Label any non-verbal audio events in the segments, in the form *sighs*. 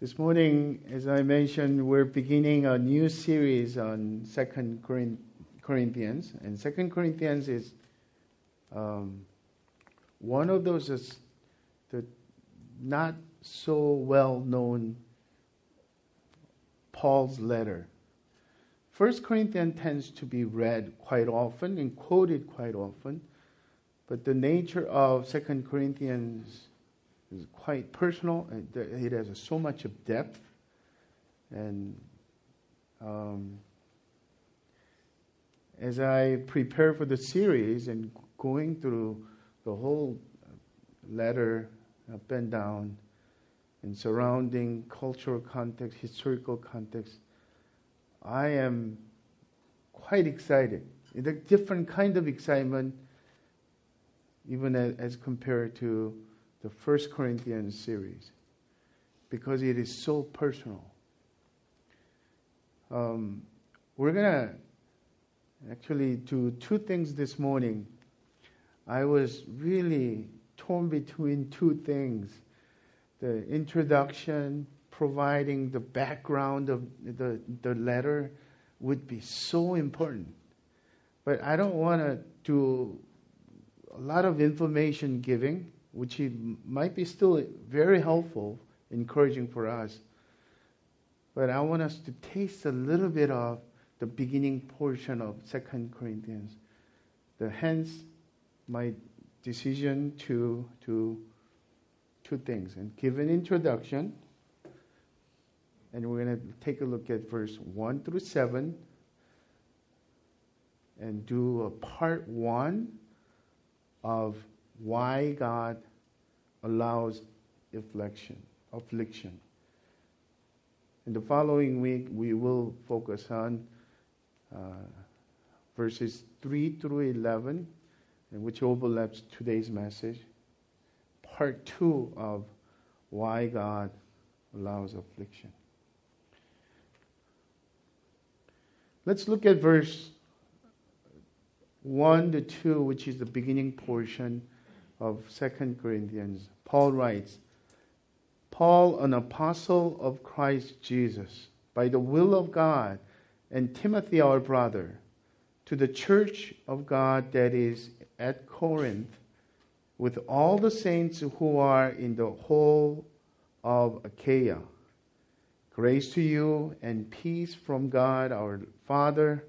This morning, as I mentioned, we're beginning a new series on Second Corinthians, and Second Corinthians is um, one of those the not so well known Paul's letter. First Corinthians tends to be read quite often and quoted quite often, but the nature of Second Corinthians is quite personal. It has so much of depth, and um, as I prepare for the series and going through the whole letter up and down, and surrounding cultural context, historical context, I am quite excited. It's a different kind of excitement, even as, as compared to the First Corinthians series because it is so personal. Um, we're going to actually do two things this morning. I was really torn between two things the introduction, providing the background of the, the letter would be so important. But I don't want to do a lot of information giving which might be still very helpful, encouraging for us. But I want us to taste a little bit of the beginning portion of Second Corinthians. The hence my decision to to two things and give an introduction. And we're going to take a look at verse 1 through 7 and do a part 1 of why God allows affliction. affliction. In the following week, we will focus on uh, verses 3 through 11, which overlaps today's message. Part 2 of why God allows affliction. Let's look at verse 1 to 2, which is the beginning portion of Second Corinthians, Paul writes, Paul, an apostle of Christ Jesus, by the will of God, and Timothy, our brother, to the church of God that is at Corinth, with all the saints who are in the whole of Achaia. Grace to you and peace from God our Father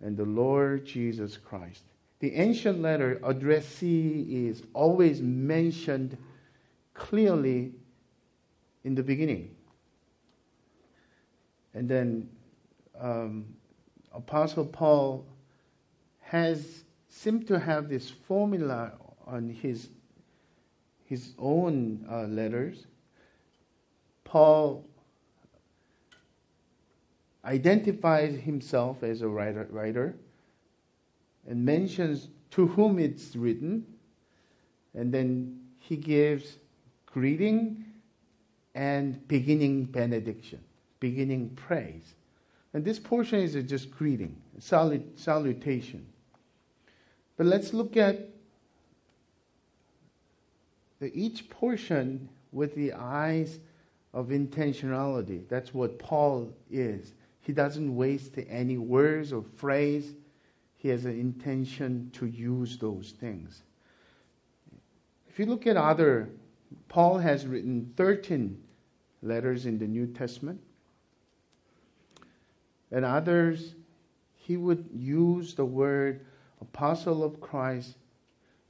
and the Lord Jesus Christ the ancient letter addressee is always mentioned clearly in the beginning. And then um, Apostle Paul has seemed to have this formula on his his own uh, letters. Paul identifies himself as a writer, writer and mentions to whom it's written, and then he gives greeting and beginning benediction, beginning praise. And this portion is just greeting, salut- salutation. But let's look at the, each portion with the eyes of intentionality. That's what Paul is. He doesn't waste any words or phrase he has an intention to use those things. If you look at other, Paul has written 13 letters in the New Testament. And others, he would use the word apostle of Christ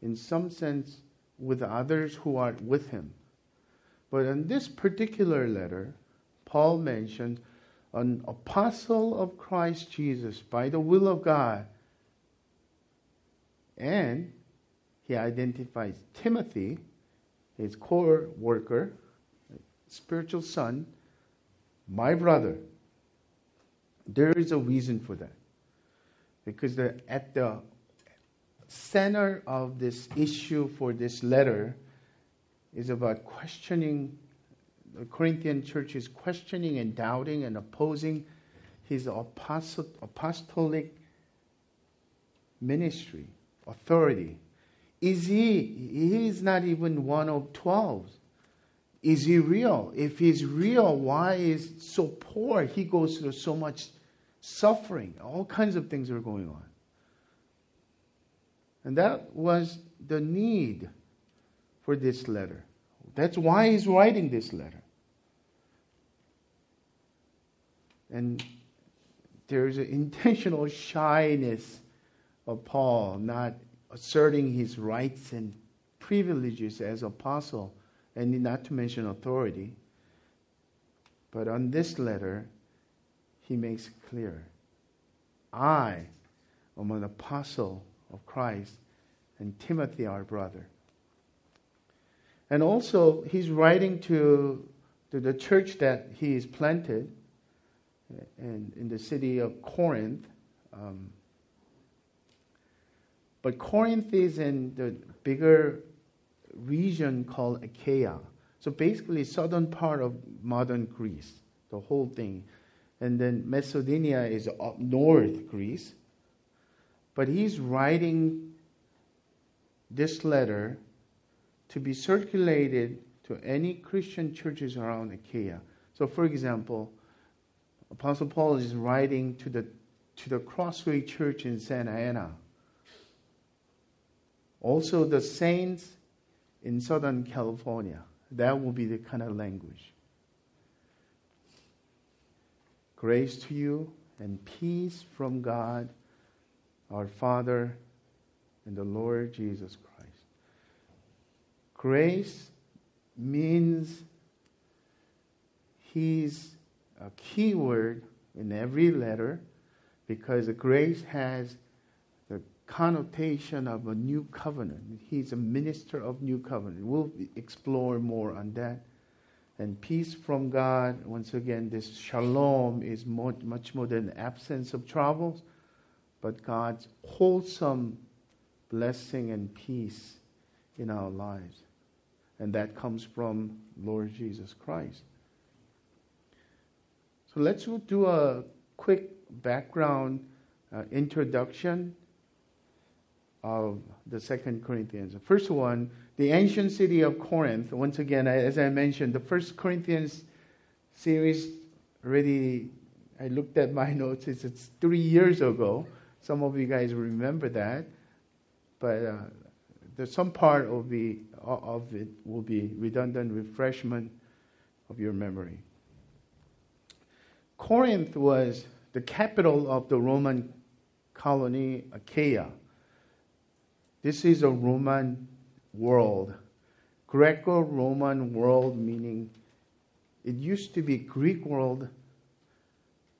in some sense with others who are with him. But in this particular letter, Paul mentioned an apostle of Christ Jesus by the will of God and he identifies Timothy, his core worker, spiritual son, my brother. There is a reason for that. Because the, at the center of this issue for this letter is about questioning, the Corinthian church is questioning and doubting and opposing his apostolic ministry authority. Is he? He is not even one of twelve. is he real? If he's real, why is so poor? He goes through so much suffering. All kinds of things are going on. And that was the need for this letter. That's why he's writing this letter. And there's an intentional shyness of Paul, not asserting his rights and privileges as apostle, and not to mention authority. But on this letter, he makes clear I am an apostle of Christ, and Timothy, our brother. And also, he's writing to, to the church that he is planted in, in the city of Corinth. Um, but Corinth is in the bigger region called Achaia. So basically, southern part of modern Greece, the whole thing. And then Macedonia is up north Greece. But he's writing this letter to be circulated to any Christian churches around Achaia. So, for example, Apostle Paul is writing to the, to the Crossway Church in Santa Ana. Also, the saints in Southern California. That will be the kind of language. Grace to you and peace from God, our Father, and the Lord Jesus Christ. Grace means He's a key word in every letter because grace has connotation of a new covenant. He's a minister of new covenant. We'll explore more on that. And peace from God, once again, this shalom is more, much more than absence of troubles, but God's wholesome blessing and peace in our lives. And that comes from Lord Jesus Christ. So let's do a quick background uh, introduction of the Second Corinthians. The first one, the ancient city of Corinth. Once again, as I mentioned, the First Corinthians series already. I looked at my *laughs* notes. It's, it's three years ago. Some of you guys remember that, but uh, there's some part of, the, of it will be redundant refreshment of your memory. Corinth was the capital of the Roman colony Achaia. This is a Roman world. Greco Roman world, meaning it used to be Greek world,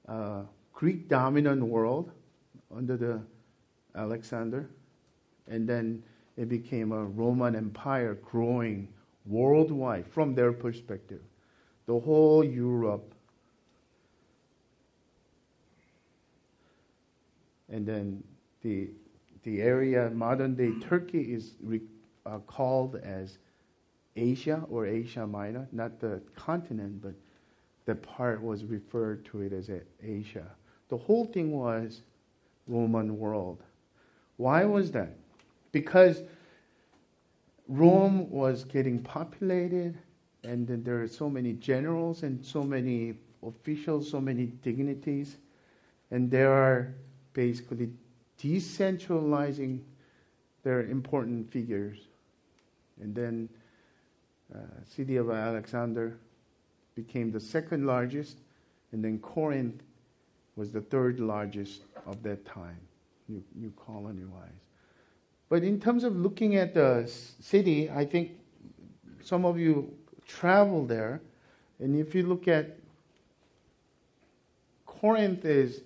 uh, Greek dominant world under the Alexander, and then it became a Roman Empire growing worldwide from their perspective. The whole Europe and then the the area modern day Turkey is re, uh, called as Asia or Asia Minor, not the continent, but the part was referred to it as Asia. The whole thing was Roman world. Why was that? Because Rome was getting populated, and then there are so many generals and so many officials, so many dignities, and there are basically decentralizing their important figures. And then uh, city of Alexander became the second largest, and then Corinth was the third largest of that time, new, new colony wise. But in terms of looking at the city, I think some of you travel there, and if you look at Corinth is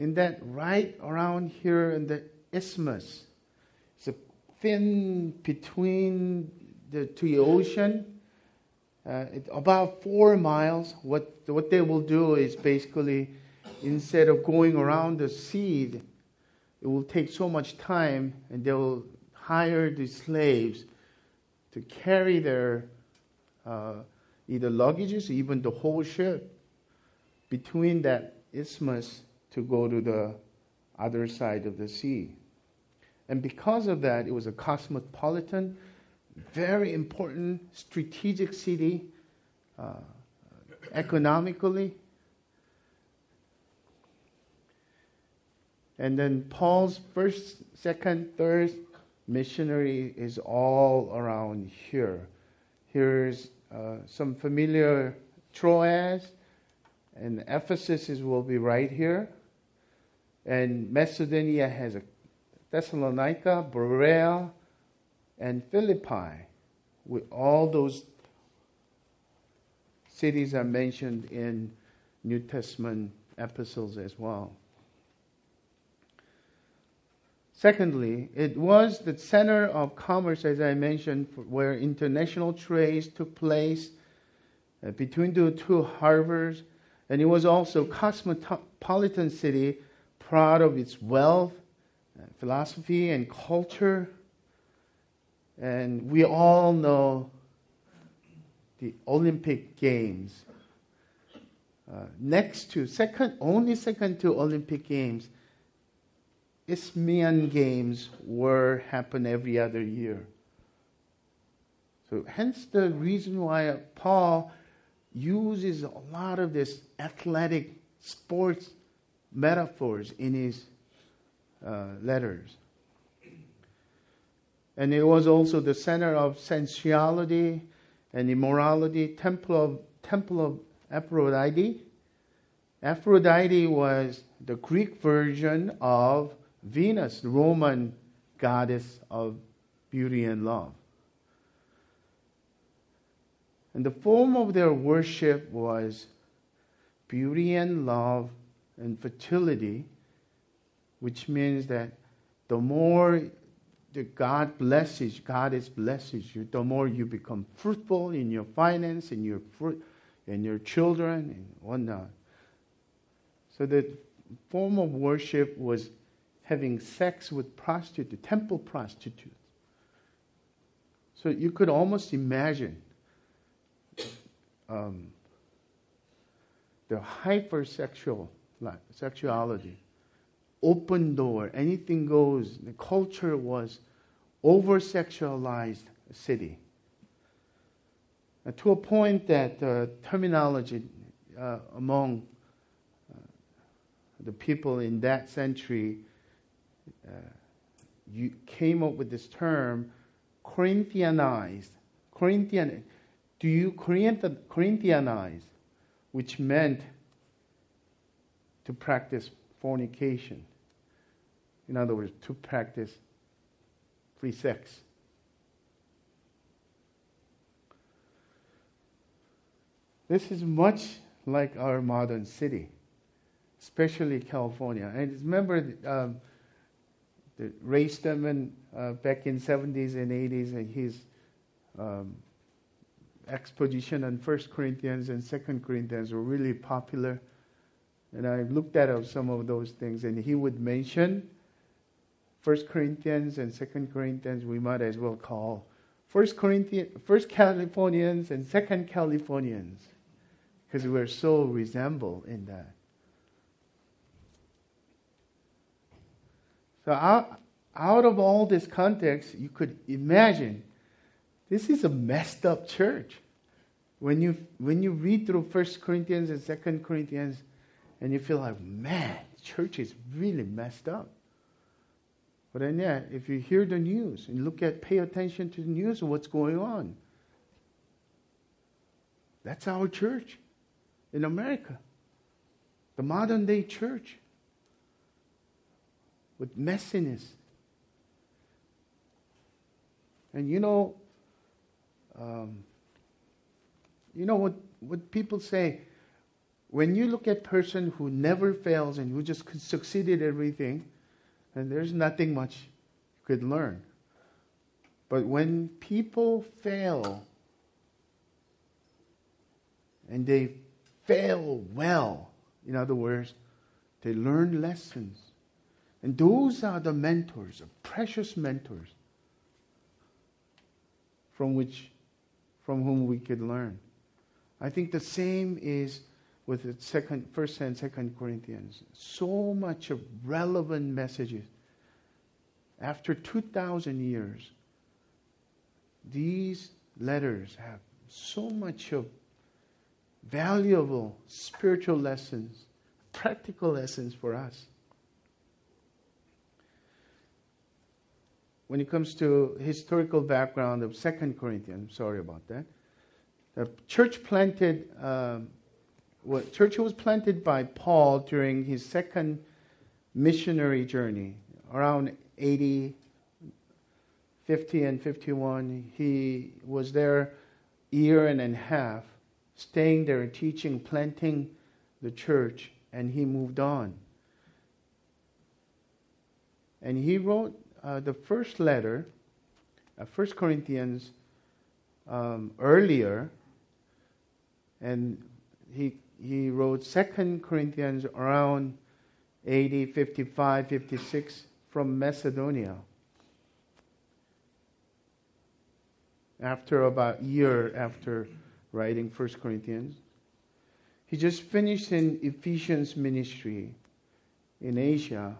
in that right around here in the isthmus. It's a thin between the two ocean. Uh, about four miles. What what they will do is basically, instead of going around the sea, it will take so much time, and they will hire the slaves to carry their uh, either luggages, even the whole ship, between that isthmus to go to the other side of the sea. And because of that, it was a cosmopolitan, very important strategic city uh, economically. And then Paul's first, second, third missionary is all around here. Here's uh, some familiar Troas, and Ephesus is, will be right here. And Macedonia has a Thessalonica, Berea, and Philippi. With all those cities are mentioned in New Testament epistles as well. Secondly, it was the center of commerce, as I mentioned, where international trades took place uh, between the two harbors, and it was also cosmopolitan city, proud of its wealth, uh, philosophy, and culture. And we all know the Olympic Games. Uh, next to second, only second to Olympic Games Isthmian Games were happen every other year. So hence the reason why Paul uses a lot of this athletic sports metaphors in his uh, letters. And it was also the center of sensuality and immorality, temple of, temple of Aphrodite. Aphrodite was the Greek version of Venus, the Roman goddess of beauty and love. And the form of their worship was beauty and love and fertility, which means that the more the God blesses, God is blesses you, the more you become fruitful in your finance, in your fruit, in your children, and whatnot. So the form of worship was having sex with prostitutes, temple prostitutes. So you could almost imagine um, the hypersexual sexuality, open door, anything goes. The culture was over sexualized city. Uh, to a point that uh, terminology uh, among uh, the people in that century uh, you came up with this term, Corinthianized. Corinthian, do you Corinthianize, which meant to practice fornication. In other words, to practice free sex. This is much like our modern city, especially California. And remember, um, Ray Stedman uh, back in 70s and 80s, and his um, exposition on First Corinthians and Second Corinthians were really popular. And I looked at some of those things, and he would mention First Corinthians and Second Corinthians. We might as well call First Corinthians, First Californians and Second Californians, because we're so resemble in that. So out, out of all this context, you could imagine this is a messed up church. When you, when you read through 1 Corinthians and 2 Corinthians, and you feel like, man, church is really messed up. But then, yeah, if you hear the news and look at, pay attention to the news what's going on, that's our church in America, the modern day church with messiness. And you know, um, you know what, what people say when you look at person who never fails and who just succeeded everything, and there's nothing much you could learn. But when people fail and they fail well, in other words, they learn lessons and those are the mentors, the precious mentors, from which, from whom we could learn. I think the same is with the second, first and second Corinthians. So much of relevant messages. After 2,000 years, these letters have so much of valuable spiritual lessons, practical lessons for us. When it comes to historical background of Second Corinthians, sorry about that. The church planted, um, well, church was planted by Paul during his second missionary journey around 80, 50 and 51. He was there year and a half, staying there, teaching, planting the church, and he moved on. And he wrote uh, the first letter, uh, 1 Corinthians, um, earlier, and he, he wrote 2 Corinthians around 80, 55, 56 from Macedonia. After about a year after writing 1 Corinthians, he just finished in Ephesians ministry in Asia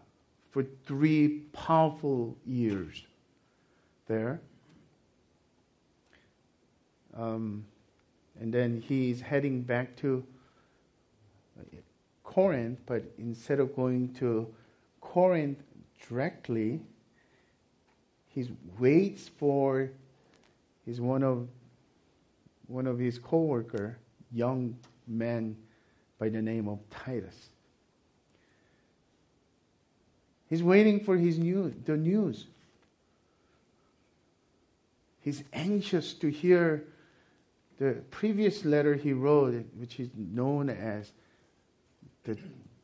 for three powerful years there. Um, and then he's heading back to Corinth, but instead of going to Corinth directly, he waits for his one of one of his co-worker, young man by the name of Titus. He's waiting for his news, the news. He's anxious to hear the previous letter he wrote, which is known as the,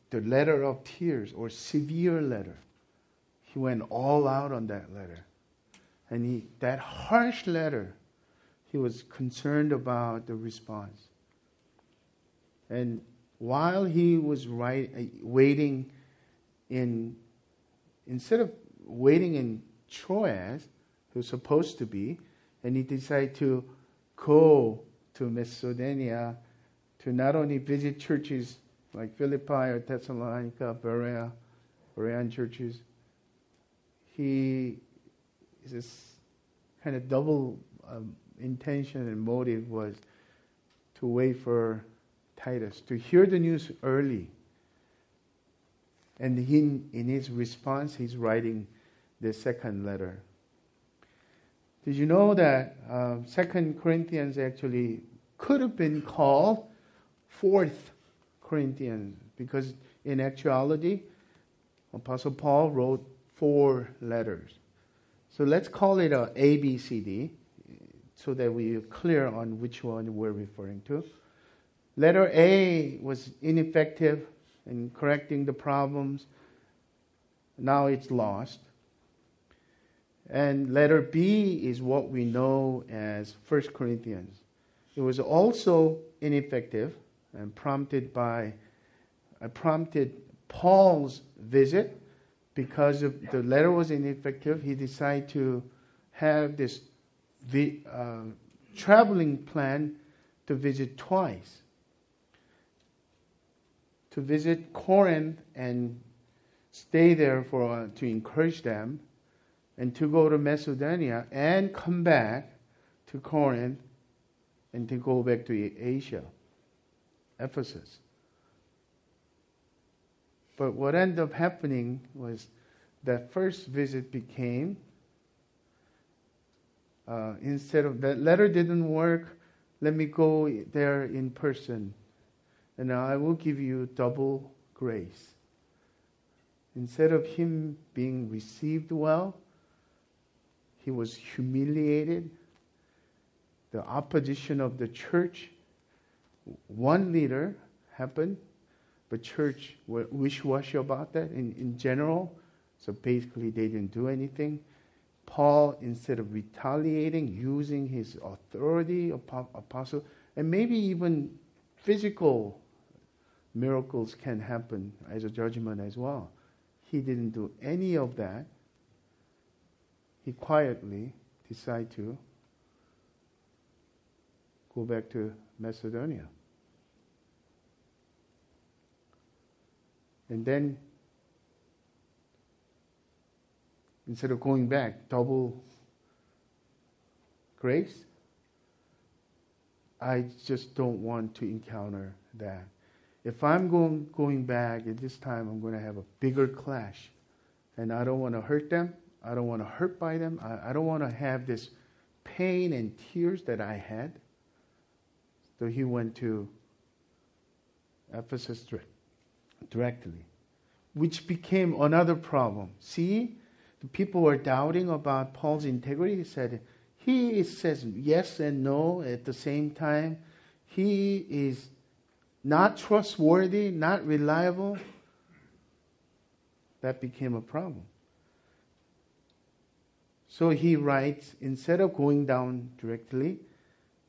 the letter of tears or severe letter. He went all out on that letter. And he, that harsh letter, he was concerned about the response. And while he was uh, waiting in instead of waiting in Troas, he was supposed to be, and he decided to go to Macedonia to not only visit churches like Philippi or Thessalonica, Berea, Berean churches, he his kind of double um, intention and motive was to wait for Titus to hear the news early and he, in his response, he's writing the second letter. Did you know that uh, Second Corinthians actually could have been called Fourth Corinthians because in actuality, Apostle Paul wrote four letters. So let's call it a A B C D, so that we're clear on which one we're referring to. Letter A was ineffective in correcting the problems. Now it's lost. And letter B is what we know as 1 Corinthians. It was also ineffective and prompted by uh, prompted Paul's visit because of the letter was ineffective. He decided to have this vi- uh, traveling plan to visit twice to visit Corinth and stay there for uh, to encourage them, and to go to Macedonia and come back to Corinth and to go back to Asia, Ephesus. But what ended up happening was that first visit became uh, instead of that letter didn't work, let me go there in person and I will give you double grace. Instead of him being received well, he was humiliated. The opposition of the church, one leader happened, but church were wish-washy about that in, in general. So basically, they didn't do anything. Paul, instead of retaliating, using his authority, apostle, and maybe even physical miracles can happen as a judgment as well. He didn't do any of that. He quietly decided to go back to Macedonia. And then, instead of going back, double grace. I just don't want to encounter that. If I'm going, going back at this time, I'm going to have a bigger clash. And I don't want to hurt them. I don't want to hurt by them. I, I don't want to have this pain and tears that I had. So he went to Ephesus directly, which became another problem. See, the people were doubting about Paul's integrity. He said, he says yes and no at the same time. He is not trustworthy, not reliable. That became a problem. So he writes, instead of going down directly,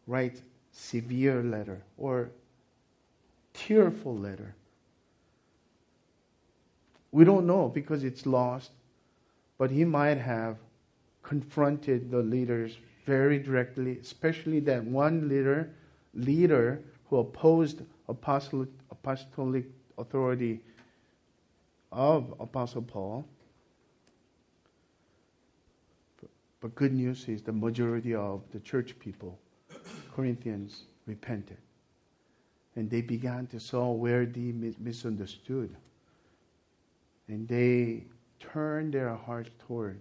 writes severe letter or tearful letter. We don't know because it's lost, but he might have confronted the leaders very directly, especially that one leader leader who opposed apostolic, apostolic authority of Apostle Paul. But good news is the majority of the church people, Corinthians, repented. And they began to saw where they misunderstood. And they turned their hearts toward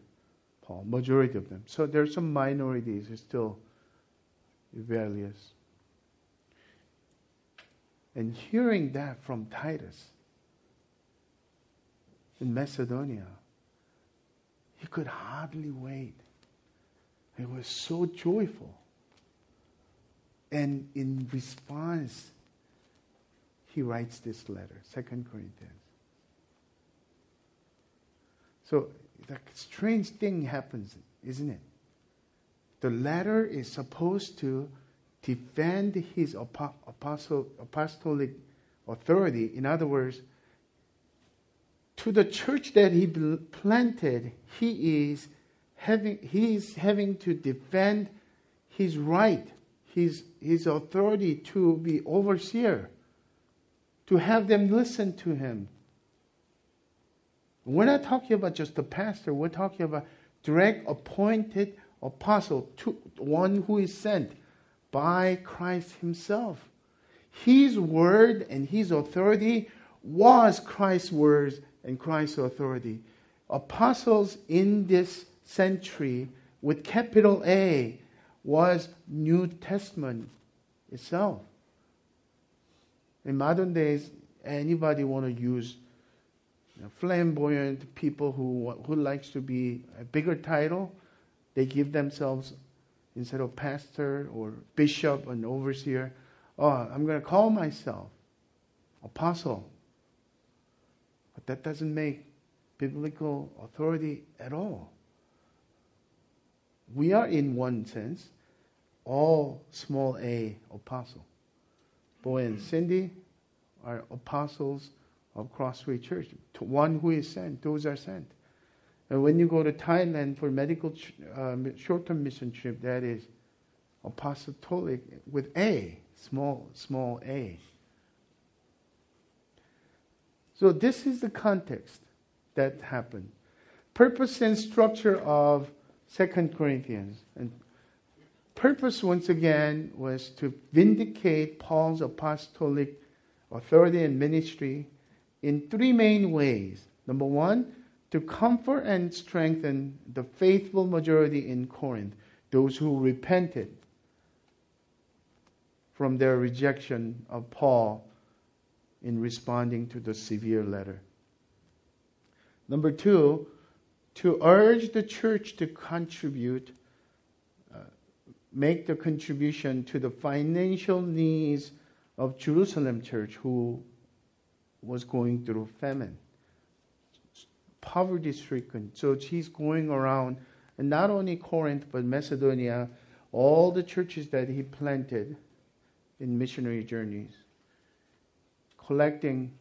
Paul, majority of them. So there's some minorities who still rebellious. And hearing that from Titus in Macedonia, he could hardly wait. It was so joyful. And in response, he writes this letter, Second Corinthians. So the strange thing happens, isn't it? The letter is supposed to defend his apostolic authority. In other words, to the church that he planted, he is having, he is having to defend his right, his, his authority to be overseer, to have them listen to him. We're not talking about just the pastor, we're talking about direct appointed apostle, to one who is sent by Christ Himself. His word and His authority was Christ's words and Christ's authority. Apostles in this century, with capital A, was New Testament itself. In modern days, anybody want to use know, flamboyant people who who likes to be a bigger title, they give themselves instead of pastor or bishop and overseer, oh, I'm going to call myself apostle. But that doesn't make biblical authority at all. We are, in one sense, all small a apostle. Boy and Cindy are apostles of Crossway Church. One who is sent, those are sent. And when you go to Thailand for medical uh, short-term mission trip, that is apostolic with A, small, small a. So this is the context that happened. Purpose and structure of Second Corinthians. And purpose, once again, was to vindicate Paul's apostolic authority and ministry in three main ways. Number one, to comfort and strengthen the faithful majority in Corinth, those who repented from their rejection of Paul in responding to the severe letter. Number two, to urge the church to contribute, uh, make the contribution to the financial needs of Jerusalem church who was going through famine poverty stricken. So she's going around, and not only Corinth, but Macedonia, all the churches that he planted in missionary journeys, collecting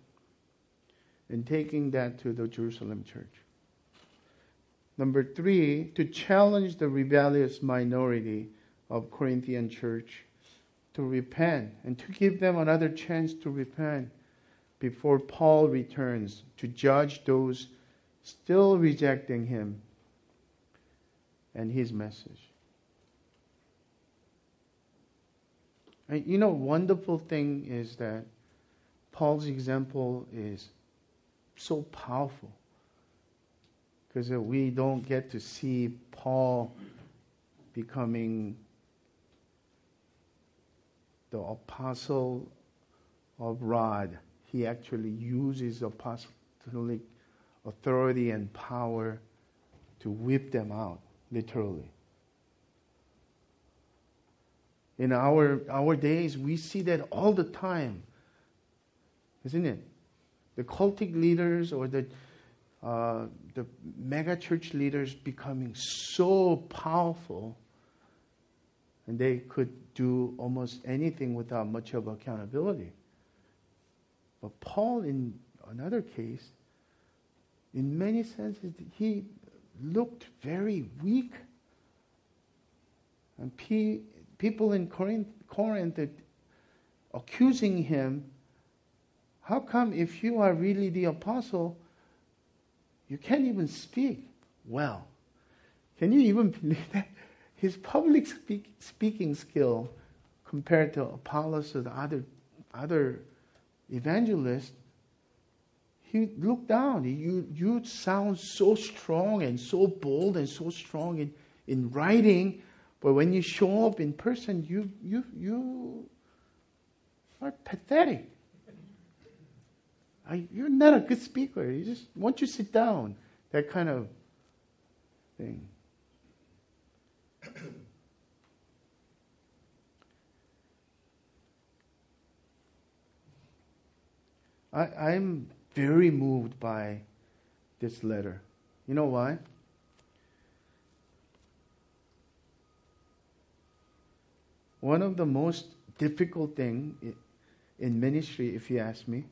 and taking that to the Jerusalem church. Number three, to challenge the rebellious minority of Corinthian church to repent and to give them another chance to repent before Paul returns to judge those still rejecting him and his message. And you know, wonderful thing is that Paul's example is so powerful because we don't get to see Paul becoming the apostle of rod. He actually uses apostolic authority and power to whip them out, literally. In our, our days, we see that all the time, isn't it? The cultic leaders or the, uh, the mega church leaders becoming so powerful, and they could do almost anything without much of accountability. But Paul, in another case, in many senses, he looked very weak. And P, people in Corinth, Corinth accusing him, how come if you are really the apostle, you can't even speak well? Can you even believe that? His public speak, speaking skill compared to Apollos or the other, other evangelists, he looked down. You, you sound so strong and so bold and so strong in, in writing, but when you show up in person, you, you, you are pathetic. I, you're not a good speaker. You just want you sit down. That kind of thing. I, I'm very moved by this letter. You know why? One of the most difficult thing in ministry, if you ask me,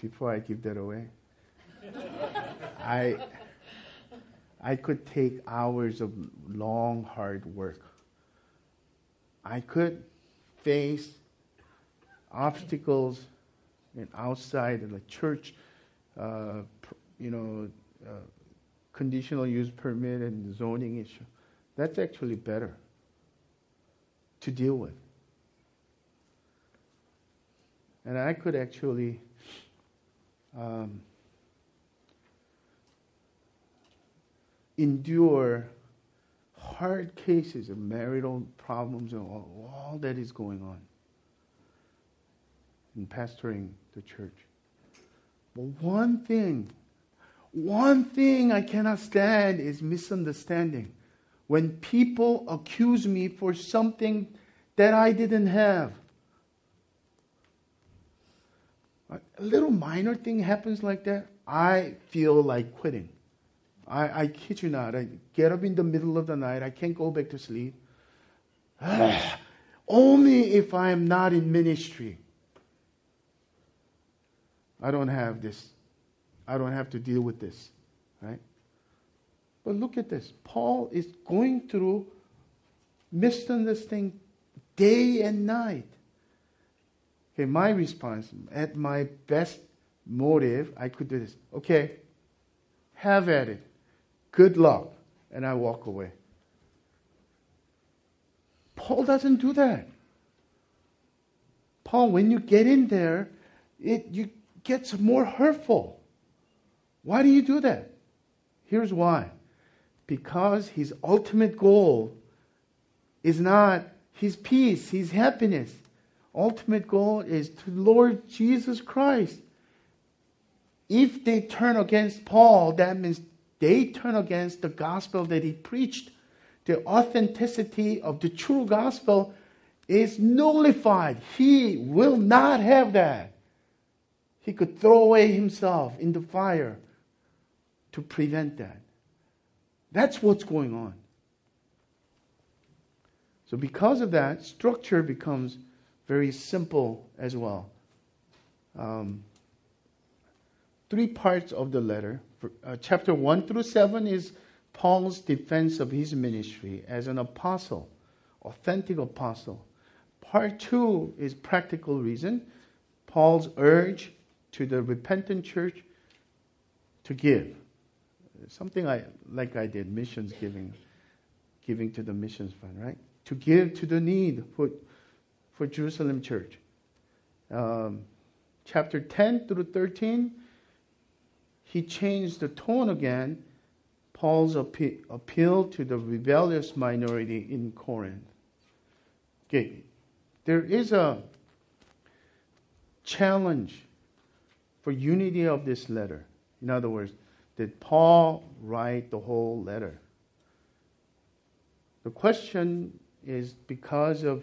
before I give that away, *laughs* I I could take hours of long, hard work. I could face obstacles and outside of the church, uh, you know, uh, conditional use permit and zoning issue. That's actually better to deal with. And I could actually um, endure hard cases of marital problems and all, all that is going on in pastoring the church. But one thing, one thing I cannot stand is misunderstanding. When people accuse me for something that I didn't have. A little minor thing happens like that, I feel like quitting. I, I kid you not. I get up in the middle of the night. I can't go back to sleep. *sighs* Only if I am not in ministry. I don't have this. I don't have to deal with this. Right? But look at this. Paul is going through misunderstanding day and night. Okay, my response, at my best motive, I could do this. Okay, have at it. Good luck. And I walk away. Paul doesn't do that. Paul, when you get in there, it you gets more hurtful. Why do you do that? Here's why. Because his ultimate goal is not his peace, his happiness. Ultimate goal is to Lord Jesus Christ. If they turn against Paul, that means they turn against the gospel that he preached. The authenticity of the true gospel is nullified. He will not have that. He could throw away himself in the fire to prevent that. That's what's going on. So, because of that, structure becomes very simple as well. Um, three parts of the letter uh, chapter 1 through 7 is Paul's defense of his ministry as an apostle, authentic apostle. Part 2 is practical reason, Paul's urge to the repentant church to give. Something I, like I did, missions giving, giving to the missions fund, right? To give to the need for, for Jerusalem church. Um, chapter 10 through 13, he changed the tone again. Paul's appeal to the rebellious minority in Corinth. Okay, there is a challenge for unity of this letter. In other words, did Paul write the whole letter? The question is because of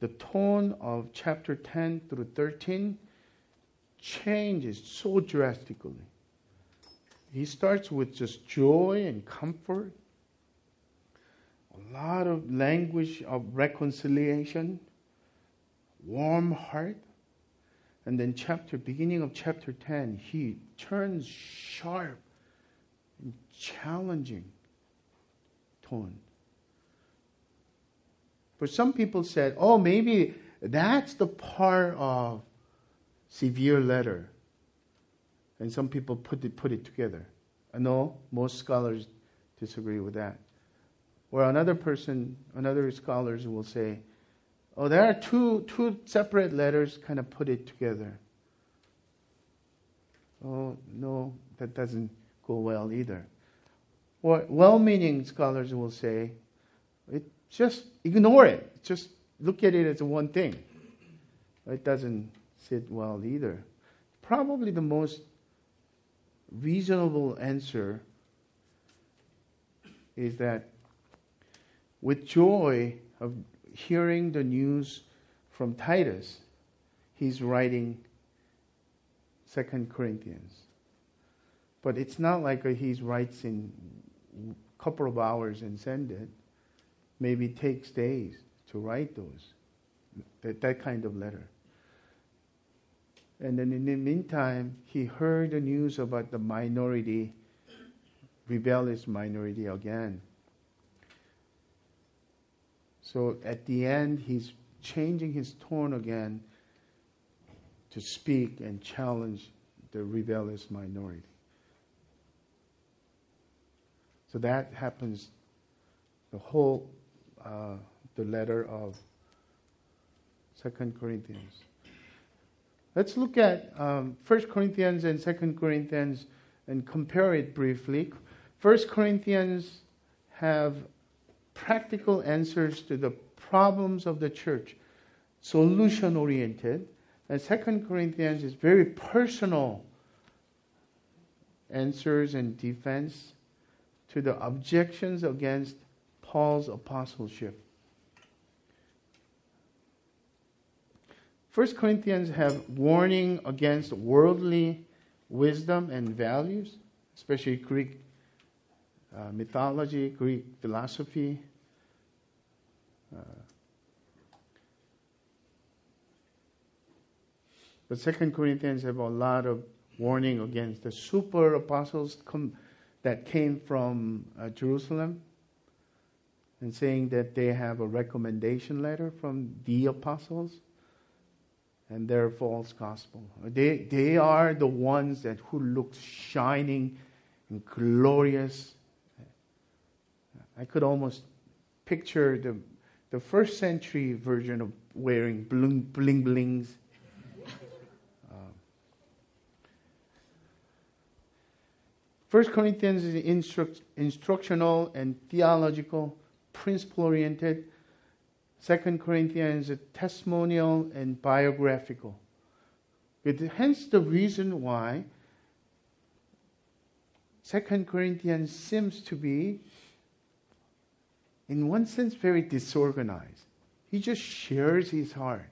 the tone of chapter 10 through 13 changes so drastically. He starts with just joy and comfort, a lot of language of reconciliation, warm heart. And then chapter beginning of chapter 10, he turns sharp and challenging tone. For some people said, oh, maybe that's the part of severe letter. And some people put it, put it together. No, most scholars disagree with that. Or another person, another scholars will say, oh, there are two, two separate letters, kind of put it together. Oh, no, that doesn't go well either. Or well meaning scholars will say, it just ignore it. Just look at it as one thing. It doesn't sit well either. Probably the most reasonable answer is that with joy of hearing the news from Titus, he's writing Second Corinthians. But it's not like he writes in a couple of hours and send it maybe takes days to write those, that, that kind of letter. And then in the meantime, he heard the news about the minority, rebellious minority again. So at the end, he's changing his tone again to speak and challenge the rebellious minority. So that happens the whole uh, the letter of Second Corinthians. Let's look at um, 1 Corinthians and 2 Corinthians and compare it briefly. 1 Corinthians have practical answers to the problems of the church, solution oriented. And 2 Corinthians is very personal answers and defense to the objections against Paul's apostleship. First Corinthians have warning against worldly wisdom and values, especially Greek uh, mythology, Greek philosophy. Uh, but Second Corinthians have a lot of warning against the super apostles com- that came from uh, Jerusalem and saying that they have a recommendation letter from the apostles and their false gospel. They, they are the ones that who look shining and glorious. I could almost picture the, the first century version of wearing bling, bling blings. Um, First Corinthians is instru- instructional and theological principle oriented. Second Corinthians is testimonial and biographical. But hence the reason why Second Corinthians seems to be, in one sense, very disorganized. He just shares his heart.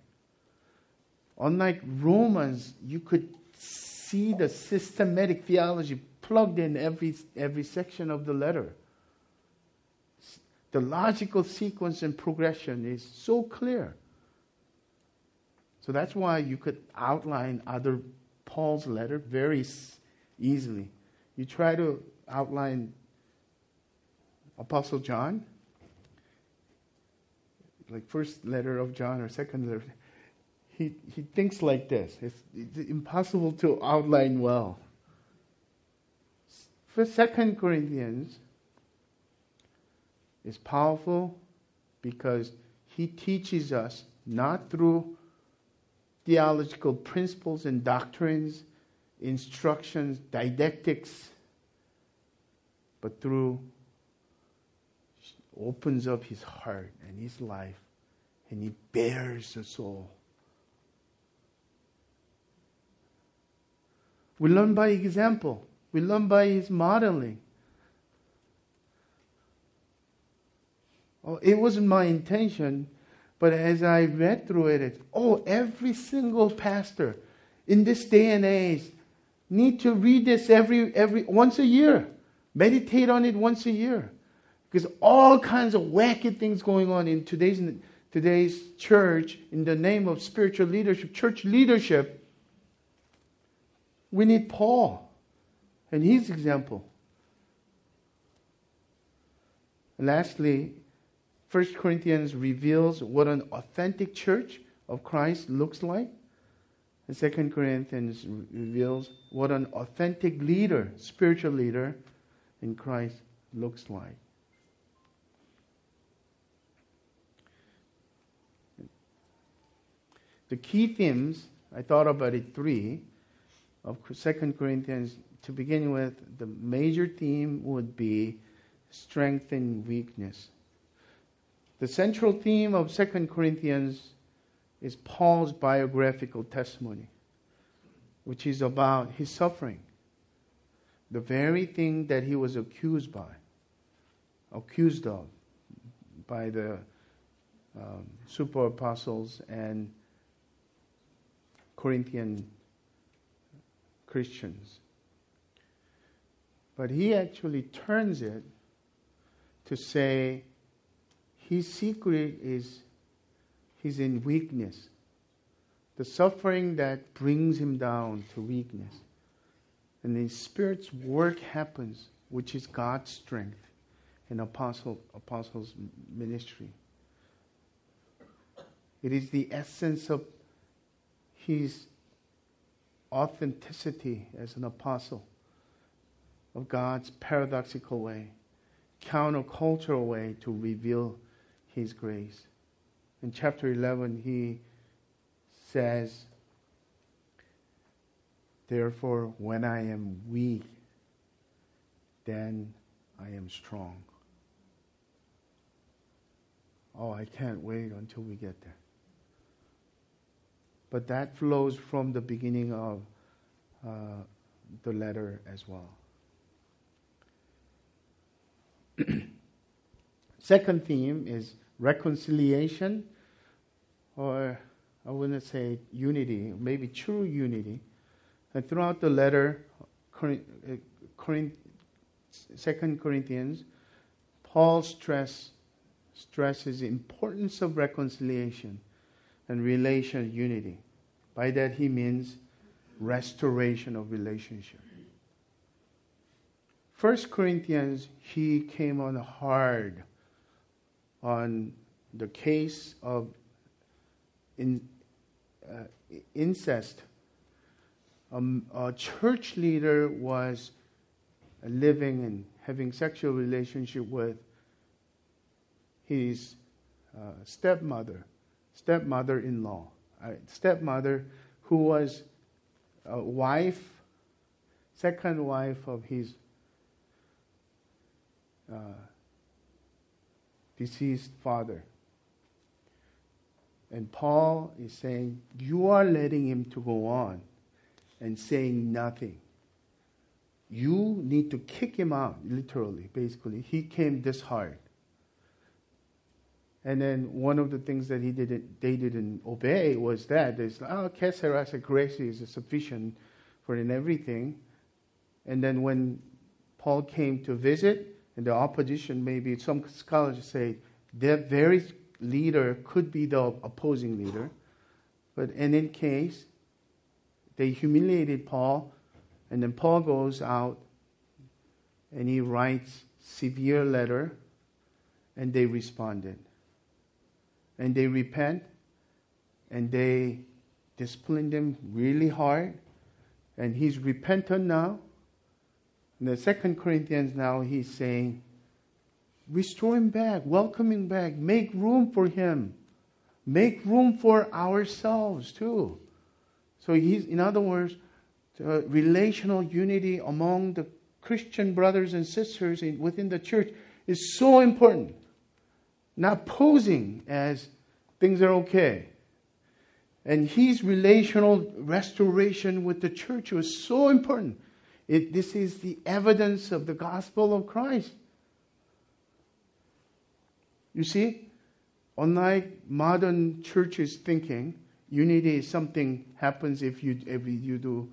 Unlike Romans, you could see the systematic theology plugged in every, every section of the letter the logical sequence and progression is so clear. So that's why you could outline other Paul's letter very easily. You try to outline Apostle John, like first letter of John or second letter, he, he thinks like this. It's, it's impossible to outline well. For Second Corinthians is powerful because he teaches us not through theological principles and doctrines, instructions, didactics, but through opens up his heart and his life and he bears the soul. We learn by example. We learn by his modeling. Oh, it wasn't my intention, but as I read through it, it's, oh, every single pastor in this day and age need to read this every, every once a year. Meditate on it once a year. Because all kinds of wacky things going on in today's, today's church in the name of spiritual leadership, church leadership. We need Paul and his example. Lastly, 1 Corinthians reveals what an authentic church of Christ looks like. And 2 Corinthians reveals what an authentic leader, spiritual leader in Christ looks like. The key themes, I thought about it three, of 2 Corinthians. To begin with, the major theme would be strength and weakness. The central theme of 2 Corinthians is Paul's biographical testimony, which is about his suffering. The very thing that he was accused by, accused of by the um, super apostles and Corinthian Christians. But he actually turns it to say his secret is he's in weakness. The suffering that brings him down to weakness. And the Spirit's work happens, which is God's strength in apostle, apostles' ministry. It is the essence of his authenticity as an apostle of God's paradoxical way, countercultural way to reveal his grace. In chapter 11, he says, Therefore, when I am weak, then I am strong. Oh, I can't wait until we get there. But that flows from the beginning of uh, the letter as well. *clears throat* Second theme is reconciliation, or I wouldn't say unity, maybe true unity. And throughout the letter, uh, Second Corinthians, Paul stress, stresses the importance of reconciliation and relation unity. By that he means restoration of relationship. First Corinthians, he came on hard on the case of in, uh, incest. Um, a church leader was living and having sexual relationship with his uh, stepmother stepmother in law, stepmother who was a wife, second wife of his uh, deceased father. And Paul is saying, You are letting him to go on and saying nothing. You need to kick him out, literally, basically. He came this hard. And then one of the things that he didn't, they didn't obey was that there's oh, sera grace is sufficient for in everything. And then when Paul came to visit, and the opposition, maybe some scholars say that very leader could be the opposing leader. But in any case, they humiliated Paul, and then Paul goes out and he writes severe letter, and they responded and they repent and they discipline them really hard. And he's repentant now. In the Second Corinthians now he's saying, restore him back, welcome him back, make room for him. Make room for ourselves too. So he's, in other words, the relational unity among the Christian brothers and sisters in, within the church is so important. Not posing as things are okay. And his relational restoration with the church was so important. It, this is the evidence of the gospel of Christ. You see, unlike modern churches thinking, unity is something happens if you if you do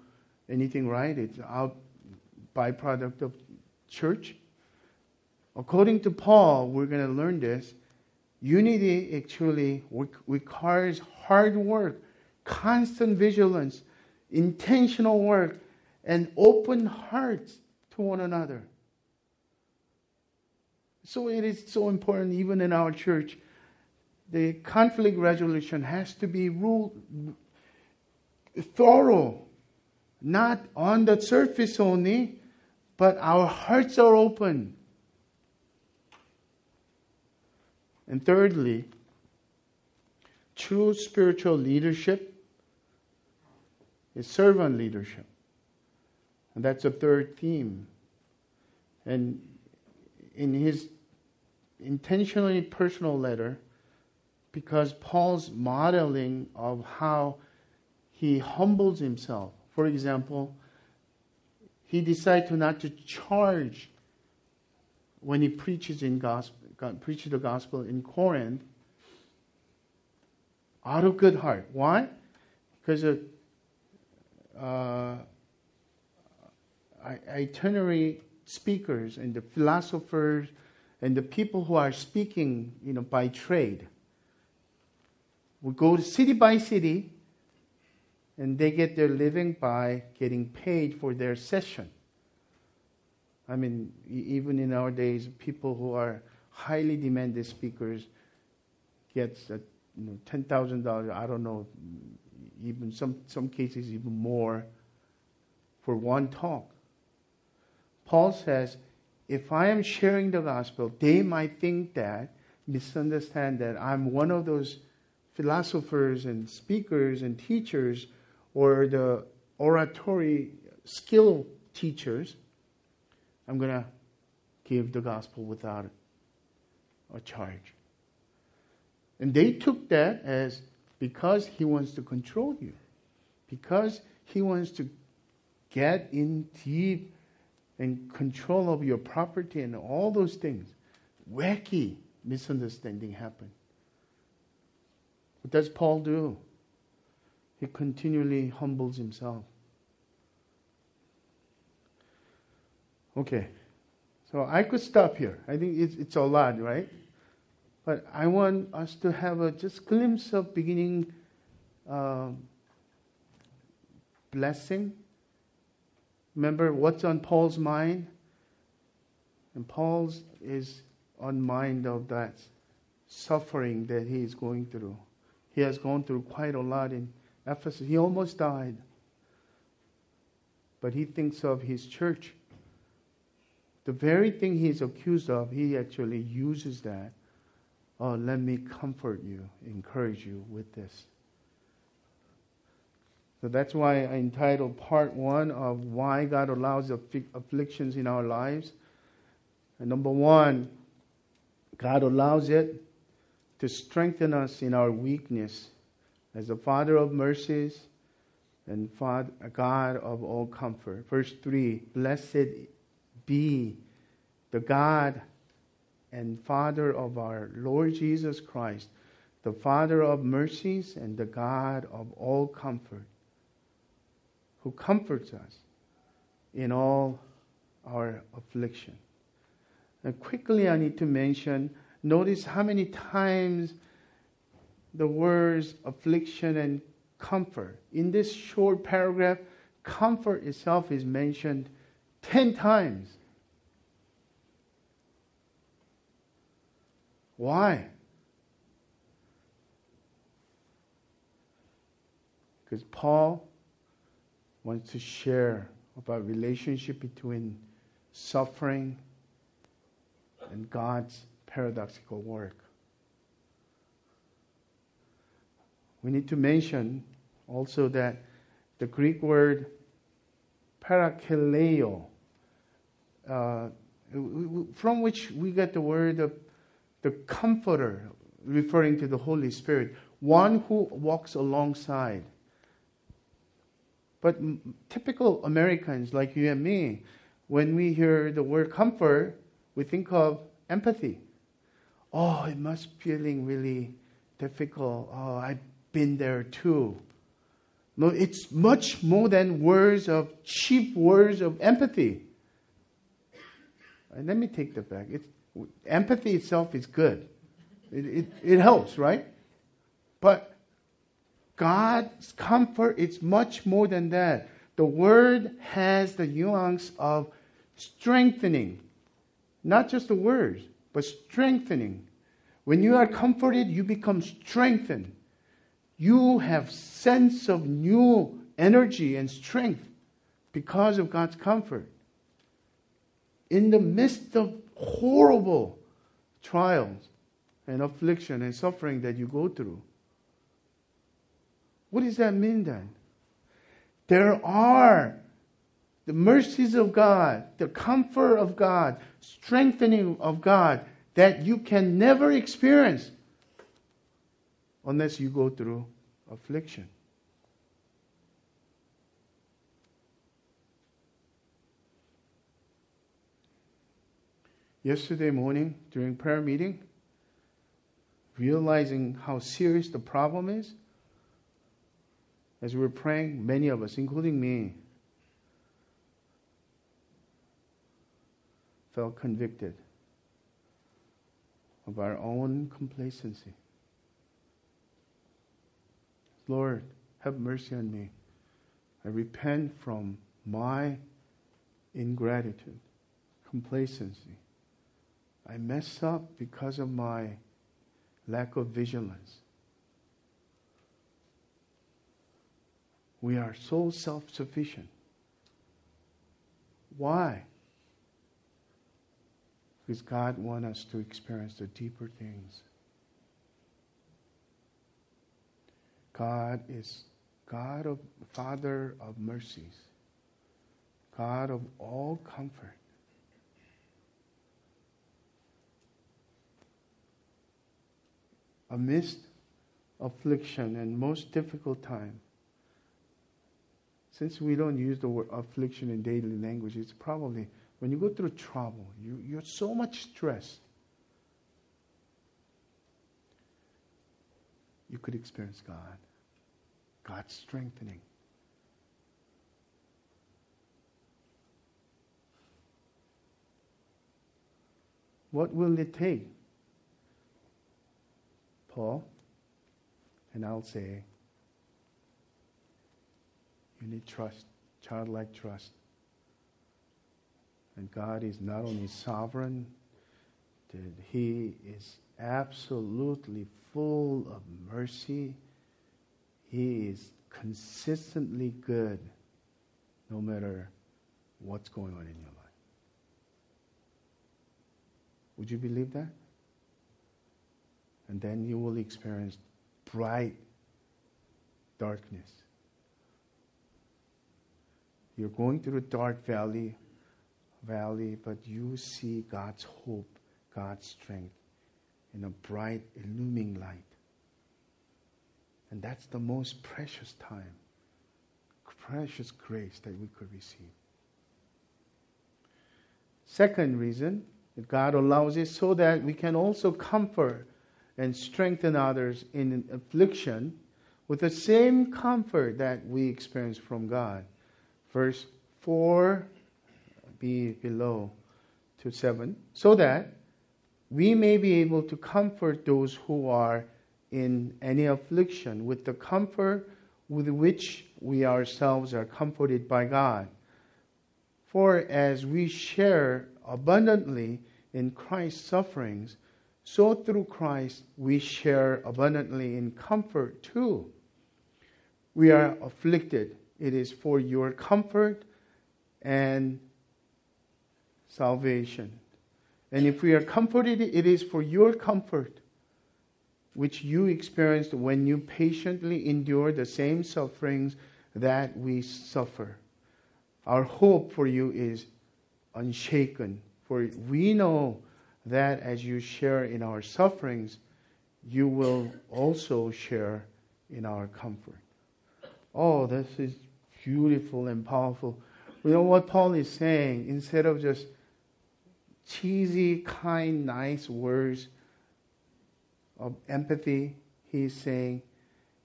anything right. It's out byproduct of church. According to Paul, we're going to learn this. Unity actually requires hard work, constant vigilance, intentional work, and open hearts to one another. So it is so important, even in our church, the conflict resolution has to be ruled thorough, not on the surface only, but our hearts are open. And thirdly, true spiritual leadership is servant leadership. And that's a third theme. And in his intentionally personal letter because Paul's modeling of how he humbles himself. For example, he decided to not to charge when he preaches in gospel, preaches the gospel in Corinth out of good heart. Why? Because of uh, itinerary speakers and the philosophers and the people who are speaking, you know, by trade would go city by city and they get their living by getting paid for their session. I mean, even in our days, people who are highly demanded speakers gets you know, ten thousand dollars. I don't know, even some some cases even more for one talk. Paul says if I am sharing the gospel, they might think that, misunderstand that I'm one of those philosophers and speakers and teachers or the oratory skill teachers. I'm going to give the gospel without a charge. And they took that as because he wants to control you, because he wants to get in deep and control of your property and all those things. Wacky misunderstanding happen. What does Paul do? He continually humbles himself. Okay, so I could stop here. I think it's, it's a lot, right? But I want us to have a just glimpse of beginning um, blessing Remember what's on Paul's mind? And Paul's is on mind of that suffering that he is going through. He has gone through quite a lot in Ephesus. He almost died. But he thinks of his church. The very thing he's accused of, he actually uses that. Oh, let me comfort you, encourage you with this. So that's why I entitled part one of why God allows afflictions in our lives. And number one, God allows it to strengthen us in our weakness as the Father of mercies and Father, God of all comfort. Verse 3 Blessed be the God and Father of our Lord Jesus Christ, the Father of mercies and the God of all comfort who comforts us in all our affliction. And quickly, I need to mention notice how many times the words affliction and comfort. In this short paragraph, comfort itself is mentioned 10 times. Why? Because Paul wants to share about relationship between suffering, and God's paradoxical work. We need to mention also that the Greek word parakaleo, uh, from which we get the word of the comforter, referring to the Holy Spirit, one who walks alongside. But typical Americans like you and me, when we hear the word comfort, we think of empathy. Oh, it must be feeling really difficult. Oh, I've been there too. No, it's much more than words of cheap words of empathy. And let me take that back. It's, empathy itself is good. It, it, it helps, right? But God's comfort is much more than that. The word has the nuance of strengthening. Not just the words, but strengthening. When you are comforted, you become strengthened. You have sense of new energy and strength because of God's comfort. In the midst of horrible trials and affliction and suffering that you go through. What does that mean then? There are the mercies of God, the comfort of God, strengthening of God that you can never experience unless you go through affliction. Yesterday morning during prayer meeting, realizing how serious the problem is, as we were praying, many of us, including me, felt convicted of our own complacency. Lord, have mercy on me. I repent from my ingratitude, complacency. I mess up because of my lack of vigilance. We are so self sufficient. Why? Because God wants us to experience the deeper things. God is God of Father of mercies, God of all comfort. Amidst affliction and most difficult time, since we don't use the word affliction in daily language, it's probably when you go through trouble, you, you're so much stressed. You could experience God, God's strengthening. What will it take? Paul, and I'll say, you need trust, childlike trust. And God is not only sovereign, that He is absolutely full of mercy. He is consistently good no matter what's going on in your life. Would you believe that? And then you will experience bright darkness. You're going through a dark valley, valley, but you see God's hope, God's strength in a bright, illumining light. And that's the most precious time, precious grace that we could receive. Second reason that God allows it so that we can also comfort and strengthen others in affliction with the same comfort that we experience from God verse 4 be below to 7, so that we may be able to comfort those who are in any affliction with the comfort with which we ourselves are comforted by God. For as we share abundantly in Christ's sufferings, so through Christ we share abundantly in comfort too. We are afflicted it is for your comfort and salvation. And if we are comforted, it is for your comfort, which you experienced when you patiently endure the same sufferings that we suffer. Our hope for you is unshaken, for we know that as you share in our sufferings, you will also share in our comfort. Oh, this is beautiful and powerful. You know what Paul is saying? Instead of just cheesy, kind, nice words of empathy, he's saying,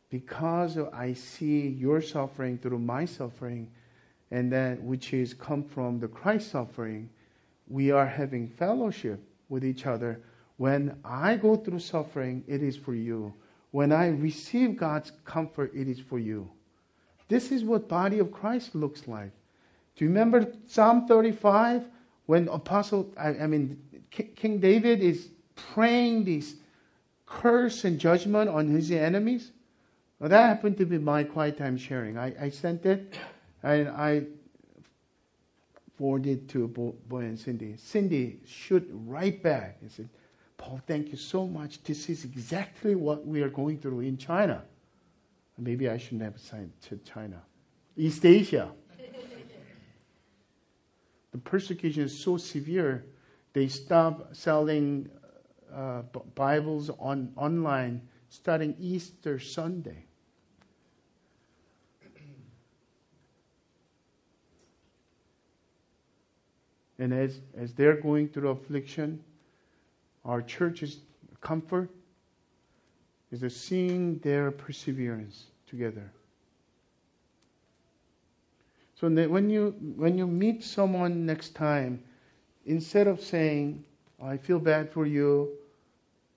because I see your suffering through my suffering, and that which is come from the Christ suffering, we are having fellowship with each other. When I go through suffering, it is for you. When I receive God's comfort, it is for you. This is what body of Christ looks like. Do you remember Psalm 35 when Apostle, I, I mean, King David is praying this curse and judgment on his enemies? Well, that happened to be my quiet time sharing. I, I sent it and I forwarded to Boy and Cindy. Cindy shoot right back and said, Paul, thank you so much. This is exactly what we are going through in China. Maybe I shouldn't have signed to China. East Asia. the persecution is so severe, they stop selling uh, Bibles on online starting Easter Sunday. And as, as they're going through affliction, our church's comfort is seeing their perseverance together. So when you when you meet someone next time, instead of saying, "I feel bad for you,"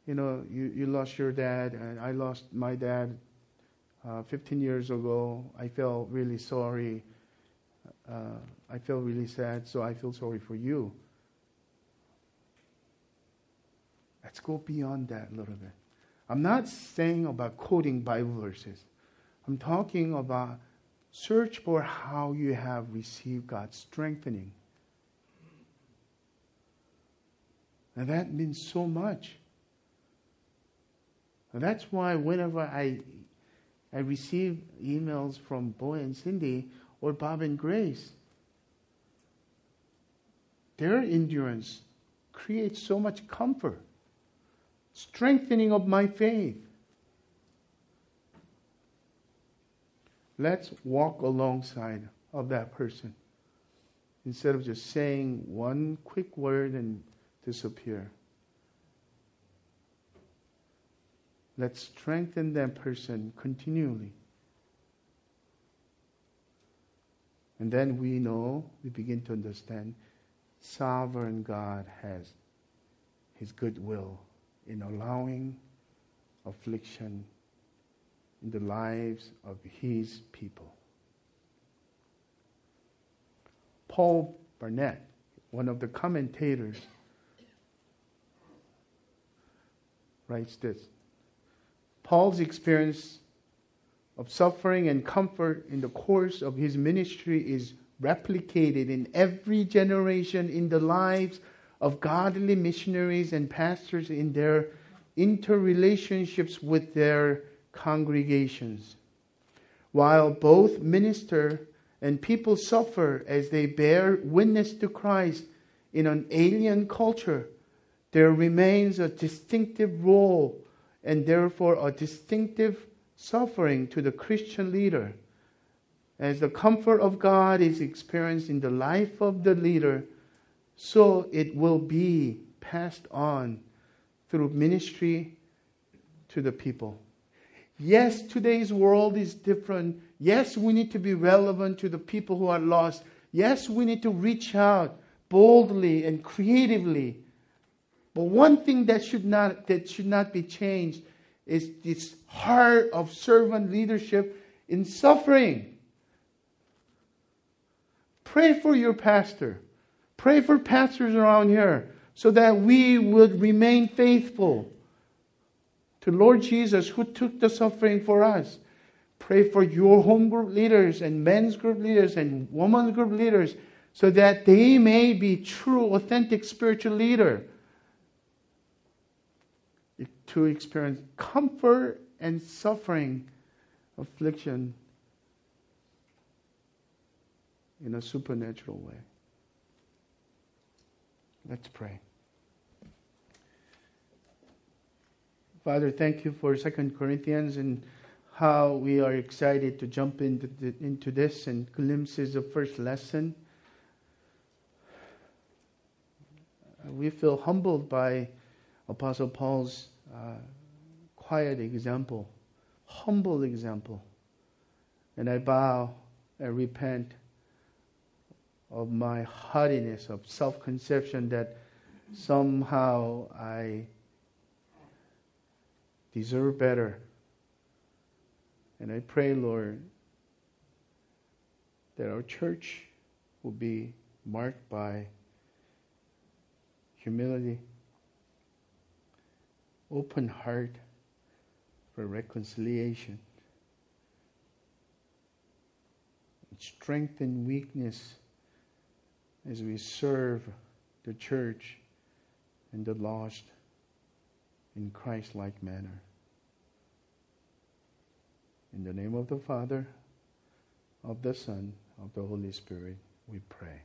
you know, you, you lost your dad, and I lost my dad uh, 15 years ago. I felt really sorry. Uh, I feel really sad, so I feel sorry for you. Let's go beyond that a little bit. I'm not saying about quoting Bible verses. I'm talking about search for how you have received God's strengthening. And that means so much. And that's why whenever I I receive emails from Boy and Cindy or Bob and Grace, their endurance creates so much comfort, strengthening of my faith. Let's walk alongside of that person instead of just saying one quick word and disappear. Let's strengthen that person continually. And then we know, we begin to understand sovereign God has his goodwill in allowing affliction in the lives of his people. Paul Barnett, one of the commentators, writes this Paul's experience of suffering and comfort in the course of his ministry is replicated in every generation in the lives of godly missionaries and pastors in their interrelationships with their congregations. While both minister and people suffer as they bear witness to Christ in an alien culture, there remains a distinctive role and therefore a distinctive suffering to the Christian leader. As the comfort of God is experienced in the life of the leader, so it will be passed on through ministry to the people. Yes, today's world is different. Yes, we need to be relevant to the people who are lost. Yes, we need to reach out boldly and creatively. But one thing that should not, that should not be changed is this heart of servant leadership in suffering. Pray for your pastor. Pray for pastors around here so that we would remain faithful to Lord Jesus who took the suffering for us. Pray for your home group leaders and men's group leaders and women's group leaders so that they may be true, authentic spiritual leader to experience comfort and suffering, affliction in a supernatural way. Let's pray. Father, thank you for Second Corinthians and how we are excited to jump into, the, into this and glimpses of first lesson. We feel humbled by Apostle Paul's uh, quiet example, humble example. And I bow and repent of my haughtiness, of self conception that somehow I deserve better. And I pray, Lord, that our church will be marked by humility, open heart for reconciliation, strength and weakness as we serve the church and the lost in Christ like manner. In the name of the Father, of the Son, of the Holy Spirit, we pray.